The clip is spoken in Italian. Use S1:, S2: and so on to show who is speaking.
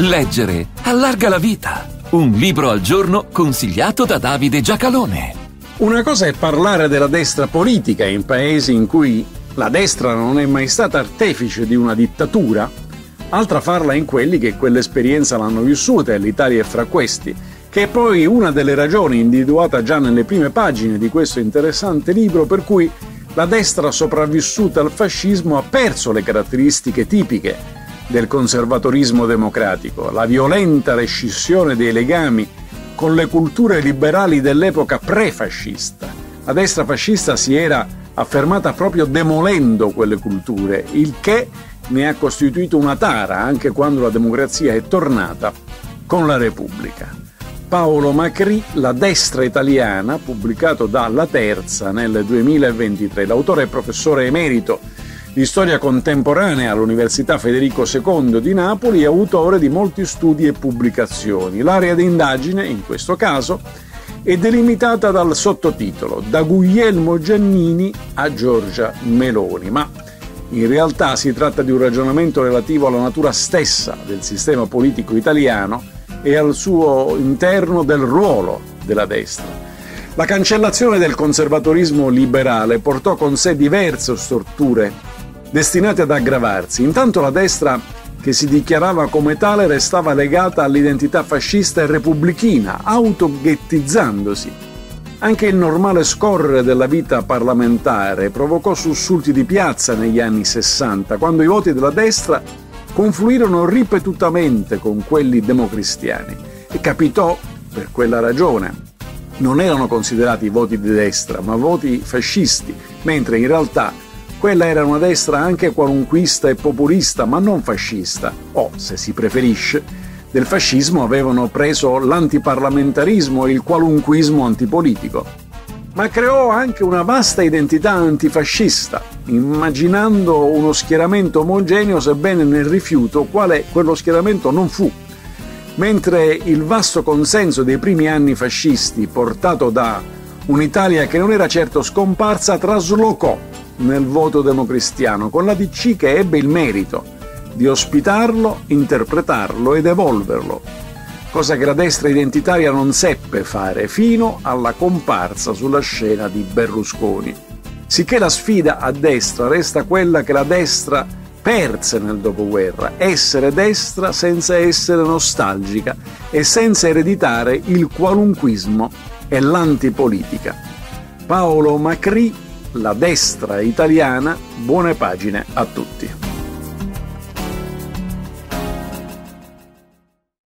S1: Leggere allarga la vita. Un libro al giorno consigliato da Davide Giacalone.
S2: Una cosa è parlare della destra politica in paesi in cui la destra non è mai stata artefice di una dittatura, altra farla in quelli che quell'esperienza l'hanno vissuta e l'Italia è fra questi, che è poi una delle ragioni individuata già nelle prime pagine di questo interessante libro per cui la destra sopravvissuta al fascismo ha perso le caratteristiche tipiche del conservatorismo democratico, la violenta rescissione dei legami con le culture liberali dell'epoca pre-fascista. La destra fascista si era affermata proprio demolendo quelle culture, il che ne ha costituito una tara anche quando la democrazia è tornata con la Repubblica. Paolo Macri, La destra italiana, pubblicato da La Terza nel 2023. L'autore è professore emerito di storia contemporanea all'Università Federico II di Napoli e autore di molti studi e pubblicazioni. L'area di indagine, in questo caso, è delimitata dal sottotitolo Da Guglielmo Giannini a Giorgia Meloni, ma in realtà si tratta di un ragionamento relativo alla natura stessa del sistema politico italiano e al suo interno del ruolo della destra. La cancellazione del conservatorismo liberale portò con sé diverse storture destinati ad aggravarsi. Intanto la destra, che si dichiarava come tale, restava legata all'identità fascista e repubblichina, autoghettizzandosi. Anche il normale scorrere della vita parlamentare provocò sussulti di piazza negli anni 60, quando i voti della destra confluirono ripetutamente con quelli democristiani. E capitò per quella ragione. Non erano considerati voti di destra, ma voti fascisti, mentre in realtà quella era una destra anche qualunquista e populista, ma non fascista, o, se si preferisce, del fascismo avevano preso l'antiparlamentarismo e il qualunquismo antipolitico. Ma creò anche una vasta identità antifascista, immaginando uno schieramento omogeneo, sebbene nel rifiuto quale quello schieramento non fu. Mentre il vasto consenso dei primi anni fascisti, portato da un'Italia che non era certo scomparsa, traslocò nel voto democristiano, con la DC che ebbe il merito di ospitarlo, interpretarlo ed evolverlo, cosa che la destra identitaria non seppe fare fino alla comparsa sulla scena di Berlusconi. Sicché la sfida a destra resta quella che la destra perse nel dopoguerra, essere destra senza essere nostalgica e senza ereditare il qualunquismo e l'antipolitica. Paolo Macri la destra italiana, buone pagine a tutti.